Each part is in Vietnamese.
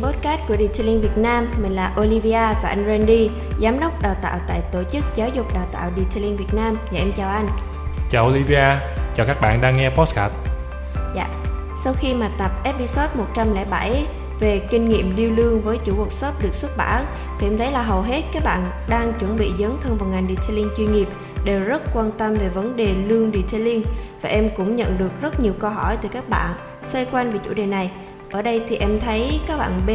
kênh podcast của Detailing Việt Nam. Mình là Olivia và anh Randy, giám đốc đào tạo tại tổ chức giáo dục đào tạo Detailing Việt Nam. Dạ em chào anh. Chào Olivia, chào các bạn đang nghe podcast. Dạ, sau khi mà tập episode 107 về kinh nghiệm điêu lương với chủ workshop được xuất bản thì em thấy là hầu hết các bạn đang chuẩn bị dấn thân vào ngành detailing chuyên nghiệp đều rất quan tâm về vấn đề lương detailing và em cũng nhận được rất nhiều câu hỏi từ các bạn xoay quanh về chủ đề này. Ở đây thì em thấy các bạn B,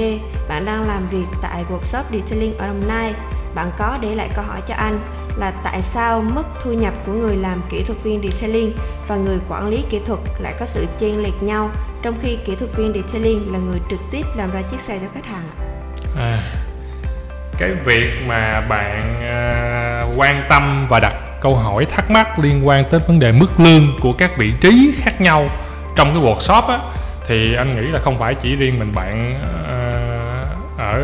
bạn đang làm việc tại workshop detailing ở Đồng Nai. Bạn có để lại câu hỏi cho anh là tại sao mức thu nhập của người làm kỹ thuật viên detailing và người quản lý kỹ thuật lại có sự chênh lệch nhau trong khi kỹ thuật viên detailing là người trực tiếp làm ra chiếc xe cho khách hàng ạ? À, cái việc mà bạn uh, quan tâm và đặt câu hỏi thắc mắc liên quan tới vấn đề mức lương của các vị trí khác nhau trong cái workshop á thì anh nghĩ là không phải chỉ riêng mình bạn uh, ở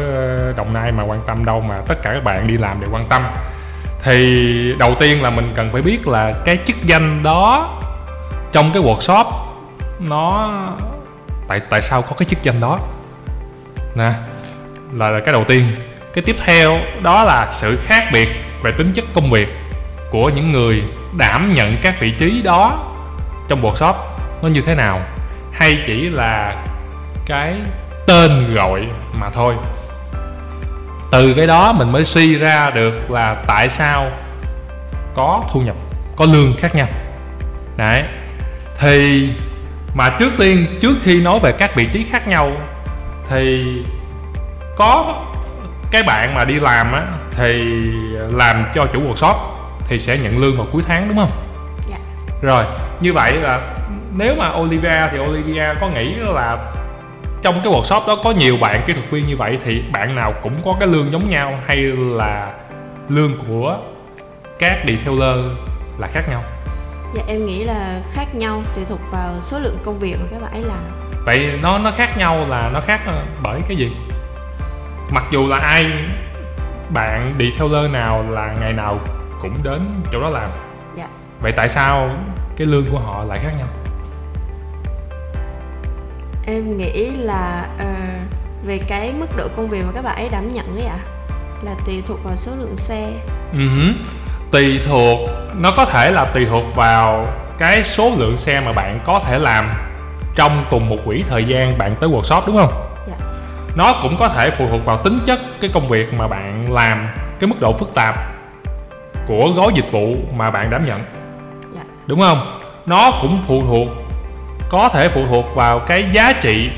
Đồng Nai mà quan tâm đâu mà tất cả các bạn đi làm đều quan tâm. Thì đầu tiên là mình cần phải biết là cái chức danh đó trong cái workshop nó tại tại sao có cái chức danh đó? Nè là, là cái đầu tiên. Cái tiếp theo đó là sự khác biệt về tính chất công việc của những người đảm nhận các vị trí đó trong workshop nó như thế nào? Hay chỉ là cái tên gọi mà thôi từ cái đó mình mới suy ra được là tại sao có thu nhập có lương khác nhau đấy thì mà trước tiên trước khi nói về các vị trí khác nhau thì có cái bạn mà đi làm á thì làm cho chủ workshop thì sẽ nhận lương vào cuối tháng đúng không? Dạ. Rồi, như vậy là nếu mà Olivia thì Olivia có nghĩ là trong cái workshop đó có nhiều bạn kỹ thuật viên như vậy thì bạn nào cũng có cái lương giống nhau hay là lương của các detailer là khác nhau? Dạ em nghĩ là khác nhau tùy thuộc vào số lượng công việc mà các bạn ấy làm. Vậy nó nó khác nhau là nó khác bởi cái gì? Mặc dù là ai bạn detailer nào là ngày nào cũng đến chỗ đó làm dạ. vậy tại sao cái lương của họ lại khác nhau em nghĩ là uh, về cái mức độ công việc mà các bạn ấy đảm nhận ấy ạ à, là tùy thuộc vào số lượng xe uh-huh. tùy thuộc nó có thể là tùy thuộc vào cái số lượng xe mà bạn có thể làm trong cùng một quỹ thời gian bạn tới workshop đúng không dạ. nó cũng có thể phụ thuộc vào tính chất cái công việc mà bạn làm cái mức độ phức tạp của gói dịch vụ mà bạn đảm nhận dạ. đúng không nó cũng phụ thuộc có thể phụ thuộc vào cái giá trị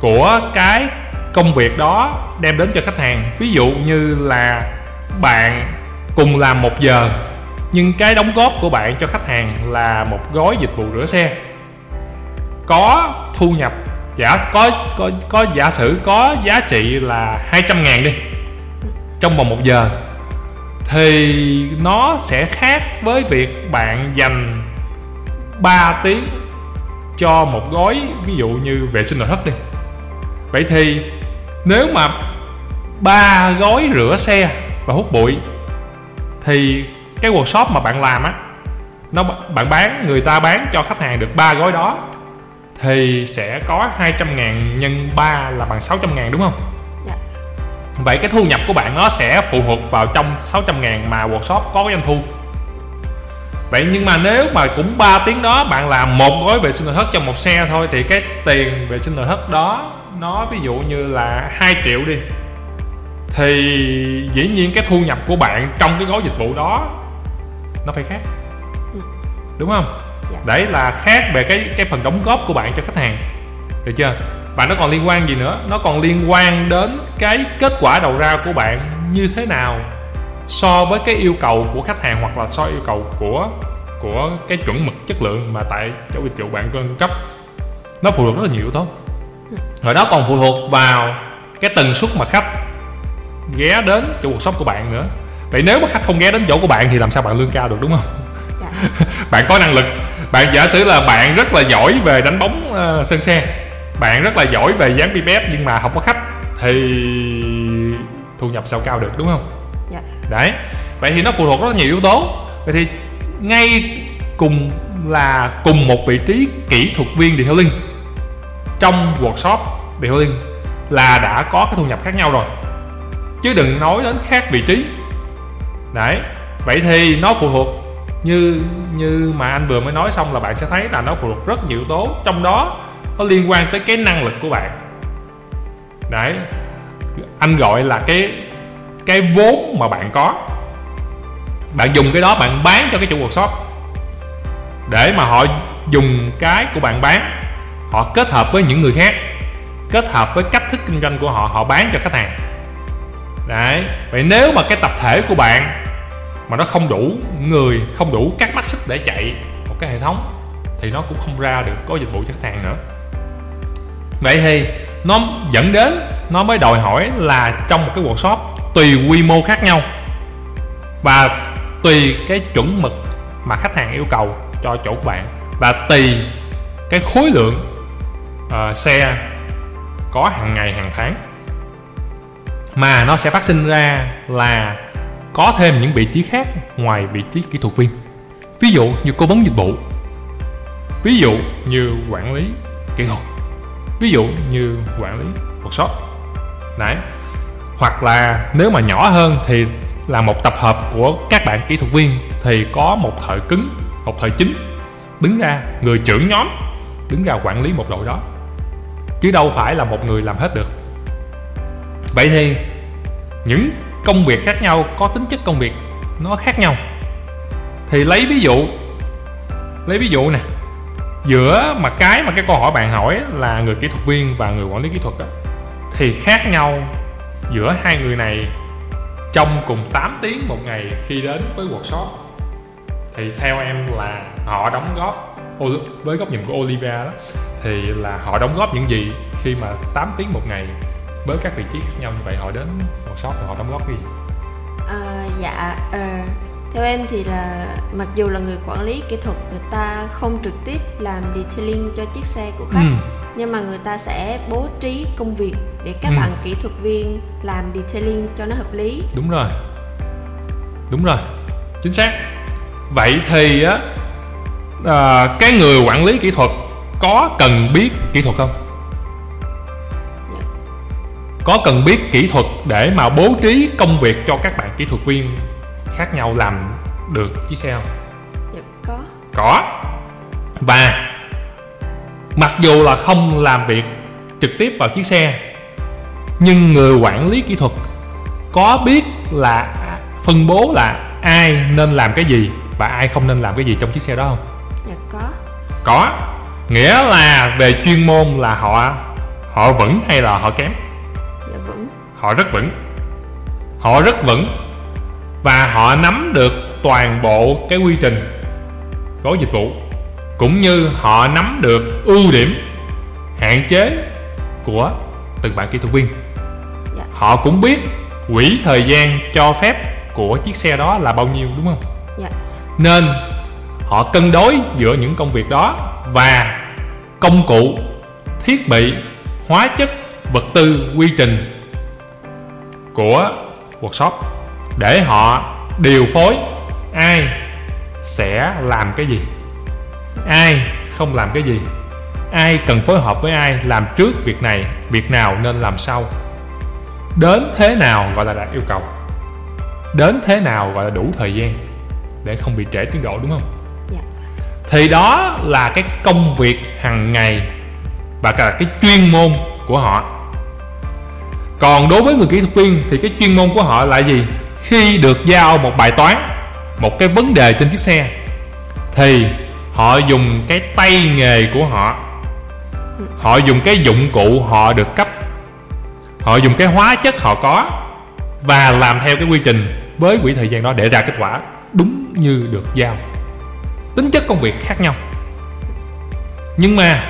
của cái công việc đó đem đến cho khách hàng. Ví dụ như là bạn cùng làm một giờ, nhưng cái đóng góp của bạn cho khách hàng là một gói dịch vụ rửa xe. Có thu nhập, giả, có có có giả sử có giá trị là 200 ngàn đi, trong vòng một giờ, thì nó sẽ khác với việc bạn dành 3 tiếng cho một gói ví dụ như vệ sinh nội thất đi. Vậy thì nếu mà ba gói rửa xe và hút bụi thì cái workshop mà bạn làm á nó bạn bán người ta bán cho khách hàng được ba gói đó thì sẽ có 200 ngàn nhân 3 là bằng 600 ngàn đúng không? Vậy cái thu nhập của bạn nó sẽ phụ thuộc vào trong 600 ngàn mà workshop có cái doanh thu Vậy nhưng mà nếu mà cũng 3 tiếng đó bạn làm một gói vệ sinh nội thất trong một xe thôi Thì cái tiền vệ sinh nội thất đó nó ví dụ như là 2 triệu đi Thì dĩ nhiên cái thu nhập của bạn trong cái gói dịch vụ đó nó phải khác ừ. Đúng không? Dạ. Đấy là khác về cái cái phần đóng góp của bạn cho khách hàng Được chưa? và nó còn liên quan gì nữa nó còn liên quan đến cái kết quả đầu ra của bạn như thế nào so với cái yêu cầu của khách hàng hoặc là so yêu cầu của của cái chuẩn mực chất lượng mà tại chỗ dịch vụ bạn cung cấp nó phụ thuộc rất là nhiều yếu tố. Rồi đó còn phụ thuộc vào cái tần suất mà khách ghé đến chỗ cuộc sống của bạn nữa. Vậy nếu mà khách không ghé đến chỗ của bạn thì làm sao bạn lương cao được đúng không? Dạ. bạn có năng lực. Bạn giả sử là bạn rất là giỏi về đánh bóng uh, sân xe. Bạn rất là giỏi về dán bếp nhưng mà không có khách thì thu nhập sao cao được đúng không? Dạ đấy. Vậy thì nó phụ thuộc rất nhiều yếu tố. Vậy thì ngay cùng là cùng một vị trí kỹ thuật viên detailing trong workshop violin là đã có cái thu nhập khác nhau rồi. Chứ đừng nói đến khác vị trí. Đấy. Vậy thì nó phụ thuộc như như mà anh vừa mới nói xong là bạn sẽ thấy là nó phụ thuộc rất nhiều yếu tố. Trong đó nó liên quan tới cái năng lực của bạn. Đấy. Anh gọi là cái cái vốn mà bạn có. Bạn dùng cái đó bạn bán cho cái chủ workshop. Để mà họ dùng cái của bạn bán, họ kết hợp với những người khác, kết hợp với cách thức kinh doanh của họ họ bán cho khách hàng. Đấy, vậy nếu mà cái tập thể của bạn mà nó không đủ người, không đủ các mắt xích để chạy một cái hệ thống, thì nó cũng không ra được có dịch vụ cho khách hàng nữa. Vậy thì nó dẫn đến, nó mới đòi hỏi là trong một cái workshop tùy quy mô khác nhau và tùy cái chuẩn mực mà khách hàng yêu cầu cho chỗ của bạn và tùy cái khối lượng uh, xe có hàng ngày hàng tháng. Mà nó sẽ phát sinh ra là có thêm những vị trí khác ngoài vị trí kỹ thuật viên. Ví dụ như cố vấn dịch vụ ví dụ như quản lý kỹ thuật ví dụ như quản lý workshop. Đấy hoặc là nếu mà nhỏ hơn thì là một tập hợp của các bạn kỹ thuật viên thì có một thợ cứng một thợ chính. Đứng ra người trưởng nhóm đứng ra quản lý một đội đó. Chứ đâu phải là một người làm hết được. Vậy thì những công việc khác nhau có tính chất công việc nó khác nhau. Thì lấy ví dụ lấy ví dụ nè giữa mà cái mà cái câu hỏi bạn hỏi là người kỹ thuật viên và người quản lý kỹ thuật đó, thì khác nhau giữa hai người này trong cùng 8 tiếng một ngày khi đến với workshop thì theo em là họ đóng góp với góc nhìn của Olivia đó thì là họ đóng góp những gì khi mà 8 tiếng một ngày với các vị trí khác nhau như vậy họ đến workshop và họ đóng góp gì? À, dạ à, theo em thì là mặc dù là người quản lý kỹ thuật người ta không trực tiếp làm detailing cho chiếc xe của khách ừ. Nhưng mà người ta sẽ bố trí công việc để các ừ. bạn kỹ thuật viên làm detailing cho nó hợp lý. Đúng rồi. Đúng rồi. Chính xác. Vậy thì á à, cái người quản lý kỹ thuật có cần biết kỹ thuật không? Dạ. có cần biết kỹ thuật để mà bố trí công việc cho các bạn kỹ thuật viên khác nhau làm được chiếc xe không? Dạ, có. Có. Và mặc dù là không làm việc trực tiếp vào chiếc xe nhưng người quản lý kỹ thuật có biết là phân bố là ai nên làm cái gì và ai không nên làm cái gì trong chiếc xe đó không? Dạ có. Có. Nghĩa là về chuyên môn là họ họ vững hay là họ kém? Dạ vững họ rất vững. Họ rất vững. Và họ nắm được toàn bộ cái quy trình gói dịch vụ cũng như họ nắm được ưu điểm hạn chế của từng bạn kỹ thuật viên dạ. họ cũng biết quỹ thời gian cho phép của chiếc xe đó là bao nhiêu đúng không dạ. nên họ cân đối giữa những công việc đó và công cụ thiết bị hóa chất vật tư quy trình của workshop để họ điều phối ai sẽ làm cái gì ai không làm cái gì? Ai cần phối hợp với ai làm trước việc này việc nào nên làm sau? Đến thế nào gọi là đạt yêu cầu. Đến thế nào gọi là đủ thời gian để không bị trễ tiến độ đúng không? Dạ. thì đó là cái công việc hàng ngày và cả cái chuyên môn của họ. Còn đối với người kỹ thuật viên thì cái chuyên môn của họ là gì? Khi được giao một bài toán một cái vấn đề trên chiếc xe thì họ dùng cái tay nghề của họ. Họ dùng cái dụng cụ họ được cấp. Họ dùng cái hóa chất họ có và làm theo cái quy trình với quỹ thời gian đó để ra kết quả đúng như được giao. Tính chất công việc khác nhau. Nhưng mà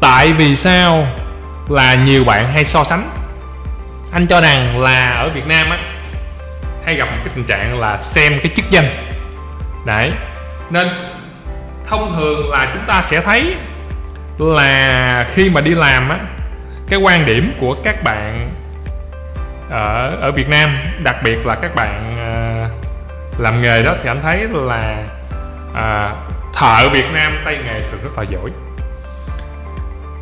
tại vì sao là nhiều bạn hay so sánh? Anh cho rằng là ở việt nam á, hay gặp một cái tình trạng là xem cái chức danh. Đấy. Nên thông thường là chúng ta sẽ thấy là khi mà đi làm á cái quan điểm của các bạn ở ở Việt Nam đặc biệt là các bạn à, làm nghề đó thì anh thấy là à, thợ Việt Nam tay nghề thường rất là giỏi.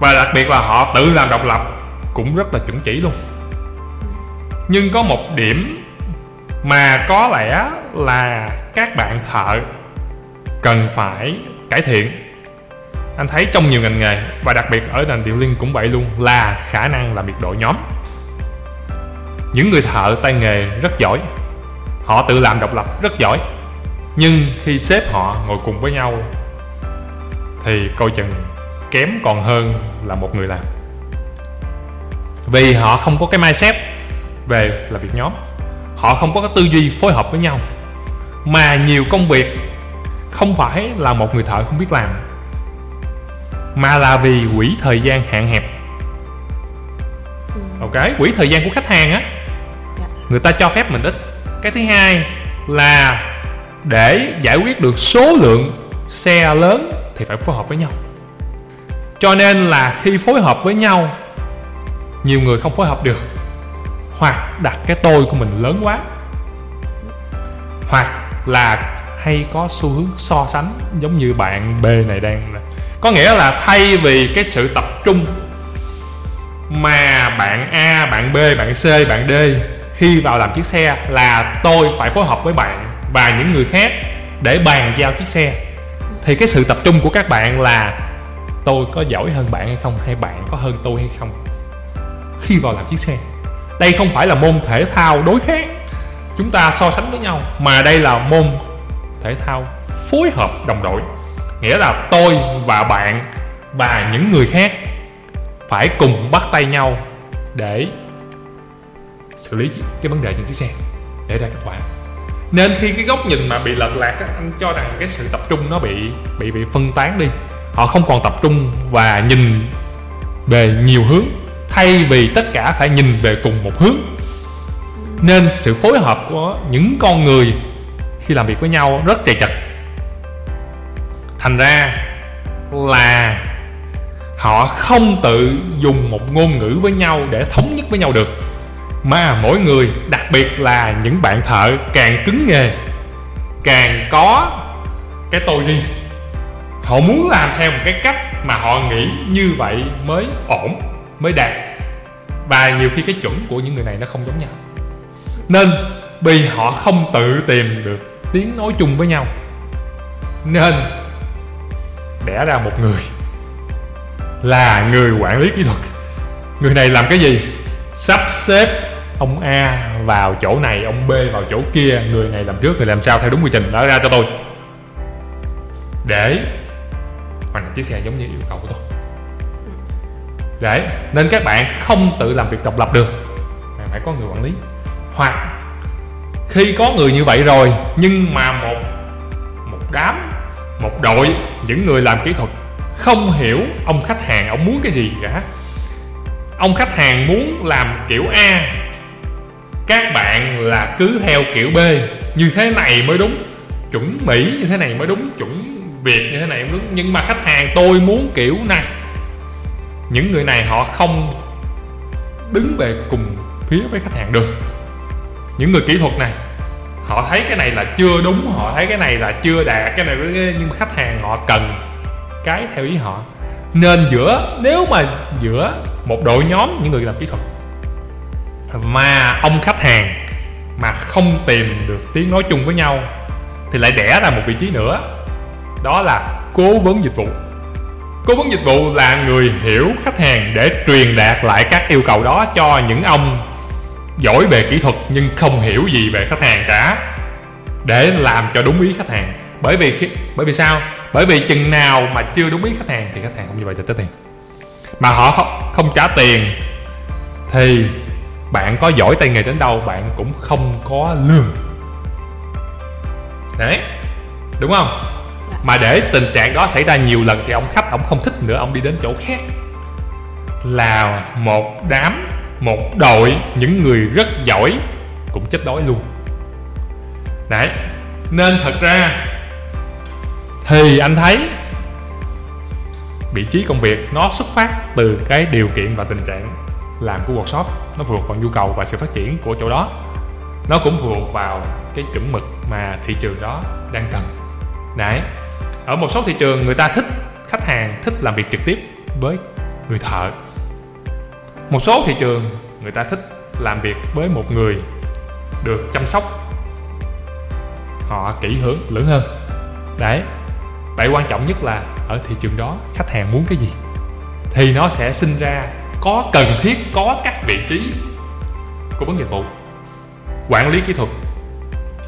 Và đặc biệt là họ tự làm độc lập cũng rất là chuẩn chỉ luôn. Nhưng có một điểm mà có lẽ là các bạn thợ cần phải cải thiện. Anh thấy trong nhiều ngành nghề, và đặc biệt ở ngành điện liên cũng vậy luôn, là khả năng làm việc đội nhóm. Những người thợ tay nghề rất giỏi, họ tự làm độc lập rất giỏi, nhưng khi xếp họ ngồi cùng với nhau, thì coi chừng kém còn hơn là một người làm. Vì họ không có cái mindset về là việc nhóm, họ không có cái tư duy phối hợp với nhau, mà nhiều công việc không phải là một người thợ không biết làm mà là vì quỹ thời gian hạn hẹp. Ừ. ok quỹ thời gian của khách hàng á dạ. người ta cho phép mình ít. Cái thứ hai là để giải quyết được số lượng xe lớn thì phải phối hợp với nhau. Cho nên là khi phối hợp với nhau nhiều người không phối hợp được. Hoặc đặt cái tôi của mình lớn quá. Hoặc là hay có xu hướng so sánh giống như bạn B này đang có nghĩa là thay vì cái sự tập trung mà bạn A, bạn B, bạn C, bạn D khi vào làm chiếc xe là tôi phải phối hợp với bạn và những người khác để bàn giao chiếc xe thì cái sự tập trung của các bạn là tôi có giỏi hơn bạn hay không hay bạn có hơn tôi hay không khi vào làm chiếc xe. Đây không phải là môn thể thao đối kháng chúng ta so sánh với nhau mà đây là môn thể thao phối hợp đồng đội. Nghĩa là tôi và bạn và những người khác phải cùng bắt tay nhau để xử lý cái vấn đề trên chiếc xe để ra kết quả. Nên khi cái góc nhìn mà bị lệch lạc á, anh cho rằng cái sự tập trung nó bị bị bị phân tán đi. Họ không còn tập trung và nhìn về nhiều hướng thay vì tất cả phải nhìn về cùng một hướng. Nên sự phối hợp của những con người khi làm việc với nhau rất chạy chặt thành ra là họ không tự dùng một ngôn ngữ với nhau để thống nhất với nhau được, mà mỗi người, đặc biệt là những bạn thợ càng cứng nghề, càng có cái tôi riêng. Họ muốn làm theo một cái cách mà họ nghĩ như vậy mới ổn, mới đạt. Và nhiều khi cái chuẩn của những người này nó không giống nhau. Nên, vì họ không tự tìm được tiếng nói chung với nhau. Nên, đẻ ra một người là người quản lý kỹ thuật. Người này làm cái gì? Sắp xếp ông A vào chỗ này, ông B vào chỗ kia. Người này làm trước người làm sau theo đúng quy trình. Đó ra cho tôi. Để hoàn thành chiếc xe giống như yêu cầu của tôi. Để, nên các bạn không tự làm việc độc lập được. Bạn phải có người quản lý. Hoặc khi có người như vậy rồi, nhưng mà một một đám, một đội, những người làm kỹ thuật không hiểu ông khách hàng ông muốn cái gì cả. Ông khách hàng muốn làm kiểu a, các bạn là cứ theo kiểu b. Như thế này mới đúng, chuẩn mỹ như thế này mới đúng, chuẩn việt như thế này mới đúng. Nhưng mà khách hàng tôi muốn kiểu này. Những người này họ không đứng về cùng phía với khách hàng được. Những người kỹ thuật này họ thấy cái này là chưa đúng, họ thấy cái này là chưa đạt, cái này nhưng mà khách hàng họ cần cái theo ý họ. Nên giữa, nếu mà giữa một đội nhóm, những người làm kỹ thuật, mà ông khách hàng mà không tìm được tiếng nói chung với nhau, thì lại đẻ ra một vị trí nữa. Đó là cố vấn dịch vụ. Cố vấn dịch vụ là người hiểu khách hàng để truyền đạt lại các yêu cầu đó cho những ông giỏi về kỹ thuật nhưng không hiểu gì về khách hàng cả để làm cho đúng ý khách hàng. Bởi vì khi bởi vì sao? Bởi vì chừng nào mà chưa đúng ý khách hàng thì khách hàng không như vậy sẽ trả tiền mà họ không, không trả tiền thì bạn có giỏi tay nghề đến đâu bạn cũng không có lương. Đấy đúng không? Mà để tình trạng đó xảy ra nhiều lần thì ông khách ông không thích nữa ông đi đến chỗ khác. Là một đám một đội những người rất giỏi cũng chết đói luôn. Đấy nên thật ra thì anh thấy vị trí công việc nó xuất phát từ cái điều kiện và tình trạng làm của workshop. Nó phụ thuộc vào nhu cầu và sự phát triển của chỗ đó. Nó cũng phụ thuộc vào cái chuẩn mực mà thị trường đó đang cần. Đấy ở một số thị trường người ta thích khách hàng thích làm việc trực tiếp với người thợ một số thị trường người ta thích làm việc với một người được chăm sóc. Họ kỹ hướng lưỡng hơn. Đấy, vậy quan trọng nhất là ở thị trường đó khách hàng muốn cái gì thì nó sẽ sinh ra có cần thiết, có các vị trí của vấn dịch vụ. Quản lý kỹ thuật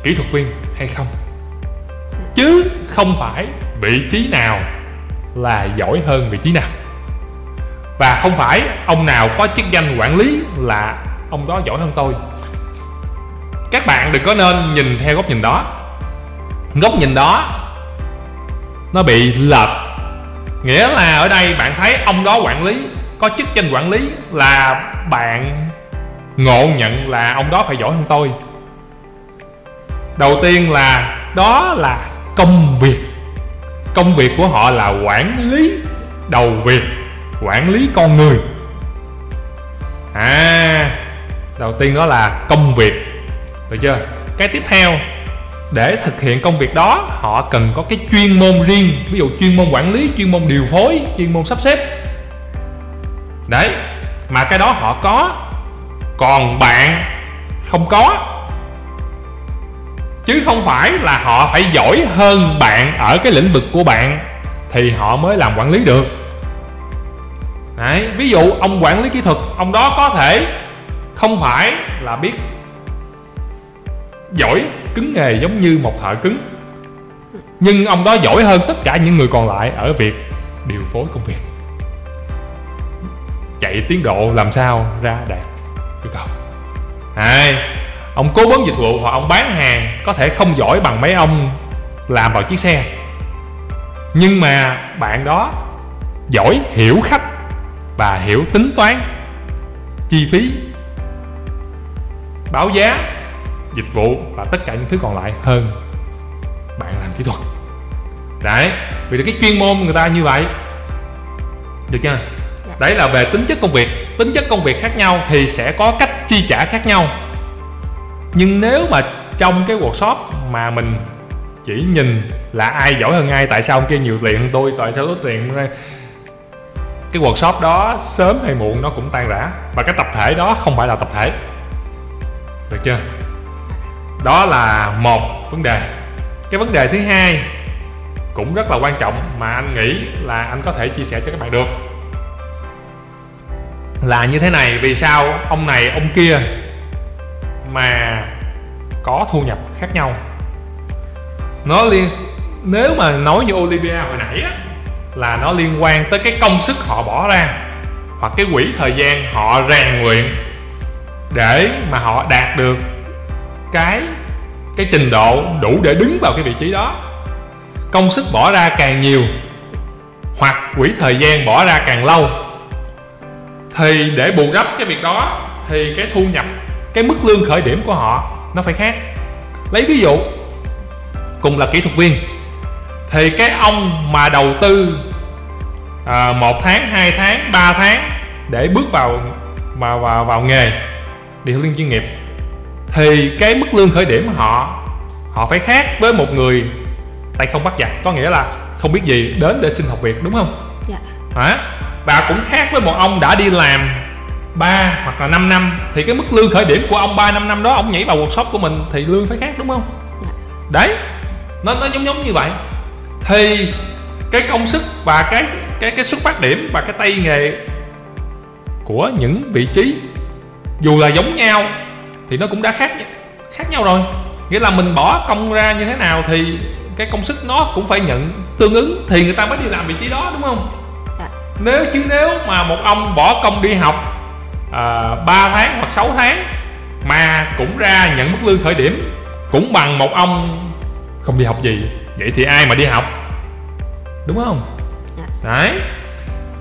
kỹ thuật viên hay không? Chứ không phải vị trí nào là giỏi hơn vị trí nào và không phải ông nào có chức danh quản lý là ông đó giỏi hơn tôi. Các bạn đừng có nên nhìn theo góc nhìn đó. Góc nhìn đó nó bị lệch. Nghĩa là ở đây bạn thấy ông đó quản lý, có chức danh quản lý là bạn ngộ nhận là ông đó phải giỏi hơn tôi. Đầu tiên là đó là công việc. Công việc của họ là quản lý đầu việc quản lý con người. À đầu tiên đó là công việc. Được chưa? Cái tiếp theo, để thực hiện công việc đó, họ cần có cái chuyên môn riêng, ví dụ chuyên môn quản lý, chuyên môn điều phối, chuyên môn sắp xếp. Đấy, mà cái đó họ có. Còn bạn, không có. Chứ không phải là họ phải giỏi hơn bạn ở cái lĩnh vực của bạn, thì họ mới làm quản lý được. Đấy, ví dụ ông quản lý kỹ thuật ông đó có thể không phải là biết giỏi cứng nghề giống như một thợ cứng. Nhưng ông đó giỏi hơn tất cả những người còn lại ở việc điều phối công việc. Chạy tiến độ làm sao ra đạt yêu cầu. Hai ông cố vấn dịch vụ hoặc ông bán hàng có thể không giỏi bằng mấy ông làm vào chiếc xe. Nhưng mà bạn đó giỏi hiểu khách và hiểu tính toán chi phí báo giá dịch vụ và tất cả những thứ còn lại hơn bạn làm kỹ thuật. Đấy vì cái chuyên môn người ta như vậy. Được chưa? Dạ. đấy là về tính chất công việc. Tính chất công việc khác nhau thì sẽ có cách chi trả khác nhau. Nhưng nếu mà trong cái workshop mà mình chỉ nhìn là ai giỏi hơn ai tại sao ông kia nhiều tiền hơn tôi tại sao có tiền cái workshop đó sớm hay muộn nó cũng tan rã. Và cái tập thể đó không phải là tập thể. Được chưa? Đó là một vấn đề. Cái vấn đề thứ hai cũng rất là quan trọng mà anh nghĩ là anh có thể chia sẻ cho các bạn được. Là như thế này, vì sao ông này, ông kia mà có thu nhập khác nhau? Nó liên, nếu mà nói như Olivia hồi nãy á là nó liên quan tới cái công sức họ bỏ ra hoặc cái quỹ thời gian họ rèn luyện để mà họ đạt được cái cái trình độ đủ để đứng vào cái vị trí đó. Công sức bỏ ra càng nhiều hoặc quỹ thời gian bỏ ra càng lâu thì để bù đắp cái việc đó thì cái thu nhập, cái mức lương khởi điểm của họ nó phải khác. Lấy ví dụ, cùng là kỹ thuật viên thì cái ông mà đầu tư à, một tháng 2 tháng 3 tháng để bước vào vào vào, vào nghề điều liên chuyên nghiệp thì cái mức lương khởi điểm họ họ phải khác với một người tay không bắt giặc. Có nghĩa là không biết gì đến để xin học việc đúng không? Dạ. Hả? và cũng khác với một ông đã đi làm 3 hoặc là 5 năm thì cái mức lương khởi điểm của ông 3 5 năm đó ông nhảy vào workshop của mình thì lương phải khác đúng không? Dạ. đấy. Nó nó giống giống như vậy thì cái công sức và cái cái cái xuất phát điểm và cái tay nghề của những vị trí dù là giống nhau thì nó cũng đã khác khác nhau rồi nghĩa là mình bỏ công ra như thế nào thì cái công sức nó cũng phải nhận tương ứng thì người ta mới đi làm vị trí đó đúng không dạ. nếu chứ nếu mà một ông bỏ công đi học à, 3 tháng hoặc 6 tháng mà cũng ra nhận mức lương khởi điểm cũng bằng một ông không đi học gì vậy thì ai mà đi học? Đúng không? Dạ. đấy.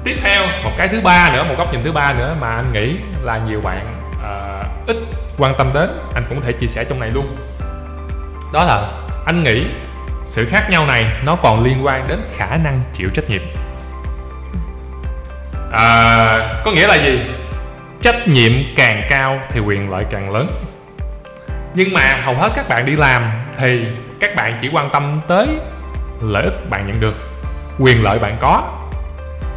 Tiếp theo một cái thứ ba nữa một góc nhìn thứ ba nữa mà anh nghĩ là nhiều bạn uh, ít quan tâm đến anh cũng có thể chia sẻ trong này luôn. Đó là anh nghĩ sự khác nhau này nó còn liên quan đến khả năng chịu trách nhiệm. À, có nghĩa là gì? Trách nhiệm càng cao thì quyền lợi càng lớn. Nhưng mà hầu hết các bạn đi làm thì các bạn chỉ quan tâm tới lợi ích bạn nhận được, quyền lợi bạn có.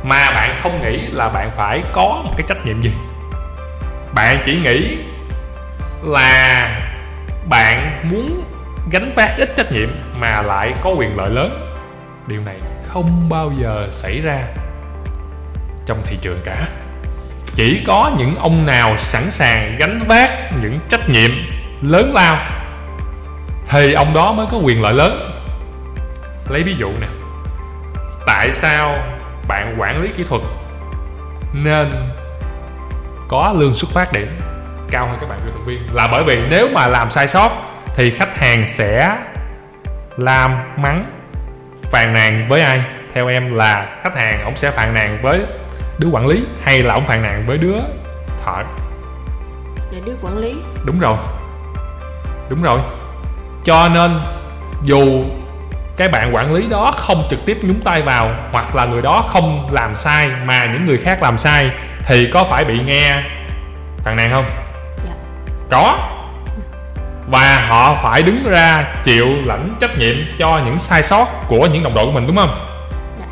Mà bạn không nghĩ là bạn phải có một cái trách nhiệm gì. Bạn chỉ nghĩ là bạn muốn gánh vác ít trách nhiệm mà lại có quyền lợi lớn. Điều này không bao giờ xảy ra trong thị trường cả. Chỉ có những ông nào sẵn sàng gánh vác những trách nhiệm lớn lao thì ông đó mới có quyền lợi lớn. Lấy ví dụ nè. Tại sao bạn quản lý kỹ thuật nên có lương xuất phát điểm cao hơn các bạn kỹ thuật viên? Là bởi vì nếu mà làm sai sót thì khách hàng sẽ làm mắng phàn nàn với ai? Theo em là khách hàng ông sẽ phàn nàn với đứa quản lý hay là ông phàn nàn với đứa thợ? Là đứa quản lý. Đúng rồi. Đúng rồi cho nên dù cái bạn quản lý đó không trực tiếp nhúng tay vào hoặc là người đó không làm sai mà những người khác làm sai thì có phải bị nghe phàn nàn không dạ. có và họ phải đứng ra chịu lãnh trách nhiệm cho những sai sót của những đồng đội của mình đúng không dạ.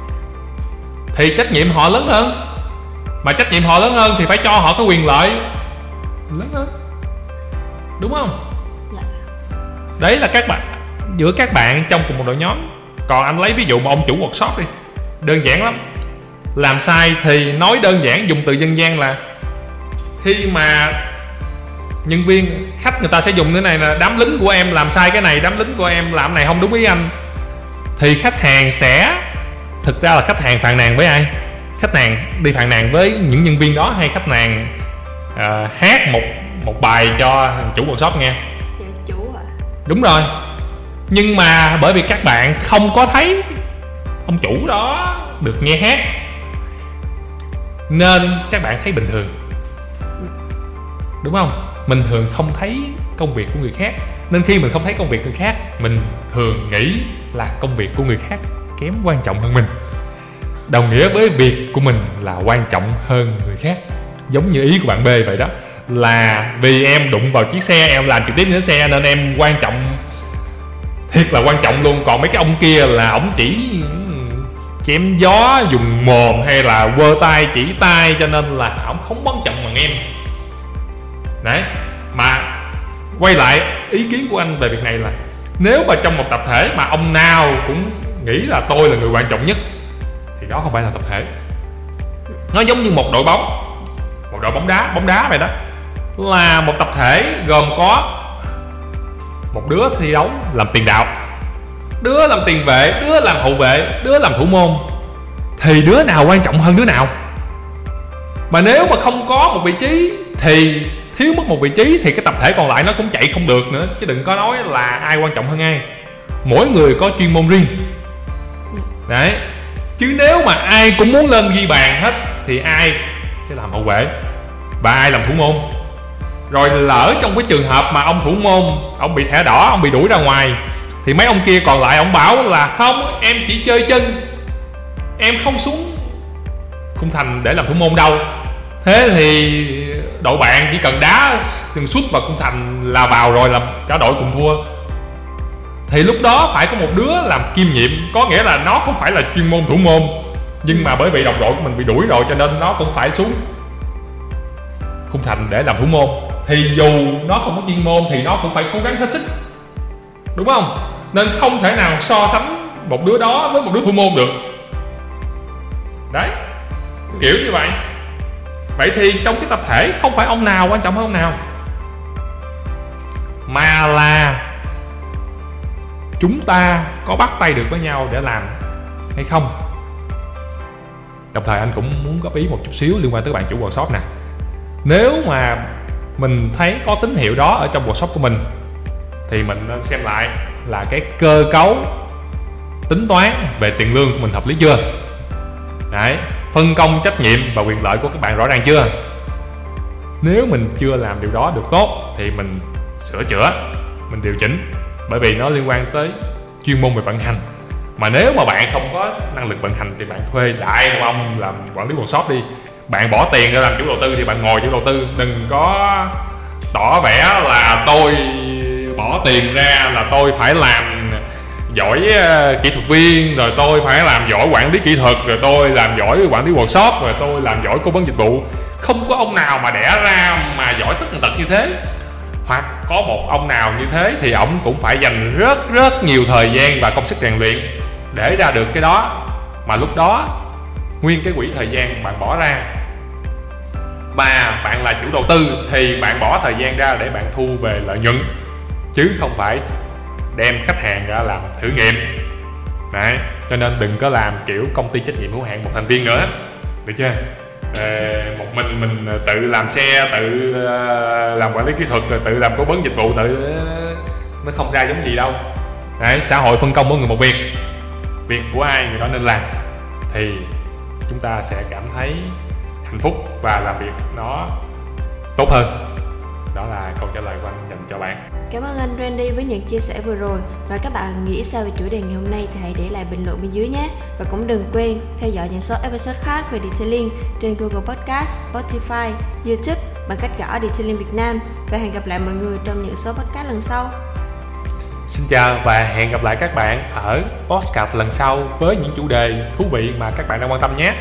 thì trách nhiệm họ lớn hơn mà trách nhiệm họ lớn hơn thì phải cho họ có quyền lợi lớn hơn đúng không đấy là các bạn giữa các bạn trong cùng một đội nhóm. Còn anh lấy ví dụ mà ông chủ workshop đi đơn giản lắm. Làm sai thì nói đơn giản dùng từ dân gian là khi mà nhân viên khách người ta sẽ dùng thế này là đám lính của em làm sai cái này đám lính của em làm này không đúng ý anh. Thì khách hàng sẽ thực ra là khách hàng phàn nàn với ai? Khách hàng đi phàn nàn với những nhân viên đó hay khách hàng uh, hát một một bài cho chủ workshop nghe? Đúng rồi. Nhưng mà bởi vì các bạn không có thấy ông chủ đó được nghe hát, nên các bạn thấy bình thường. Đúng không? Mình thường không thấy công việc của người khác. Nên khi mình không thấy công việc người khác, mình thường nghĩ là công việc của người khác kém quan trọng hơn mình. Đồng nghĩa với việc của mình là quan trọng hơn người khác. Giống như ý của bạn B vậy đó là vì em đụng vào chiếc xe, em làm trực tiếp trên xe nên em quan trọng, thiệt là quan trọng luôn. Còn mấy cái ông kia là ổng chỉ ừ, chém gió, dùng mồm hay là quơ tay, chỉ tay, cho nên là ổng không quan trọng bằng em. Đấy, mà quay lại, ý kiến của anh về việc này là nếu mà trong một tập thể mà ông nào cũng nghĩ là tôi là người quan trọng nhất, thì đó không phải là tập thể. Nó giống như một đội bóng, một đội bóng đá bóng đá vậy đó là một tập thể gồm có một đứa thi đấu làm tiền đạo, đứa làm tiền vệ, đứa làm hậu vệ, đứa làm thủ môn. Thì đứa nào quan trọng hơn đứa nào? Mà nếu mà không có một vị trí thì, thiếu mất một vị trí thì cái tập thể còn lại nó cũng chạy không được nữa, chứ đừng có nói là ai quan trọng hơn ai. Mỗi người có chuyên môn riêng. Đấy. Chứ nếu mà ai cũng muốn lên ghi bàn hết thì ai sẽ làm hậu vệ và ai làm thủ môn? Rồi lỡ trong cái trường hợp mà ông thủ môn, ông bị thẻ đỏ, ông bị đuổi ra ngoài, thì mấy ông kia còn lại ông bảo là không, em chỉ chơi chân. Em không xuống khung thành để làm thủ môn đâu. Thế thì đội bạn chỉ cần đá từng sút vào khung thành là vào rồi là cả đội cùng thua. Thì lúc đó phải có một đứa làm kiêm nhiệm, có nghĩa là nó không phải là chuyên môn thủ môn, nhưng mà bởi vì đồng đội của mình bị đuổi rồi cho nên nó cũng phải xuống. Khung thành để làm thủ môn thì dù nó không có chuyên môn thì nó cũng phải cố gắng hết sức. Đúng không? Nên không thể nào so sánh một đứa đó với một đứa thủ môn được. Đấy, kiểu như vậy. Vậy thì trong cái tập thể không phải ông nào quan trọng hơn ông nào? Mà là chúng ta có bắt tay được với nhau để làm hay không? Đồng thời anh cũng muốn góp ý một chút xíu liên quan tới bạn chủ workshop nè. Nếu mà mình thấy có tín hiệu đó ở trong workshop của mình, thì mình nên xem lại là cái cơ cấu tính toán về tiền lương của mình hợp lý chưa? Đấy, phân công trách nhiệm và quyền lợi của các bạn rõ ràng chưa? Nếu mình chưa làm điều đó được tốt thì mình sửa chữa, mình điều chỉnh, bởi vì nó liên quan tới chuyên môn về vận hành. Mà nếu mà bạn không có năng lực vận hành thì bạn thuê đại một ông làm quản lý workshop đi bạn bỏ tiền ra làm chủ đầu tư thì bạn ngồi chủ đầu tư. Đừng có tỏ vẻ là tôi bỏ tiền ra là tôi phải làm giỏi ờ, kỹ thuật viên, rồi tôi phải làm giỏi quản lý kỹ thuật, rồi tôi làm giỏi quản lý workshop, rồi tôi làm giỏi cố vấn dịch vụ. Không có ông nào mà đẻ ra mà giỏi tất tần tật như thế. Hoặc có một ông nào như thế thì ông cũng phải dành rất rất nhiều thời gian và công sức rèn luyện để ra được cái đó. Mà lúc đó, nguyên cái quỹ thời gian bạn bỏ ra mà bạn là chủ đầu tư thì bạn bỏ thời gian ra để bạn thu về lợi nhuận chứ không phải đem khách hàng ra làm thử nghiệm. Đấy, cho nên đừng có làm kiểu công ty trách nhiệm hữu hạn một thành viên nữa. Được chưa? Ờ, một mình mình tự làm xe tự ờ, làm quản lý kỹ thuật rồi tự làm cố vấn dịch vụ tự ờ, nó không ra giống gì đâu. Đấy, xã hội phân công mỗi người một việc. Việc của ai người đó nên làm. Thì chúng ta sẽ cảm thấy hạnh phúc và làm việc nó tốt hơn. Đó là câu trả lời của anh dành cho bạn. Cảm ơn anh Randy với những chia sẻ vừa rồi. Và các bạn nghĩ sao về chủ đề ngày hôm nay thì hãy để lại bình luận bên dưới nhé. Và cũng đừng quên theo dõi những số episode khác về Detailing trên Google Podcast, Spotify, YouTube bằng cách gõ Detailing Việt Nam. Và hẹn gặp lại mọi người trong những số podcast lần sau. Xin chào và hẹn gặp lại các bạn ở podcast lần sau với những chủ đề thú vị mà các bạn đang quan tâm nhé.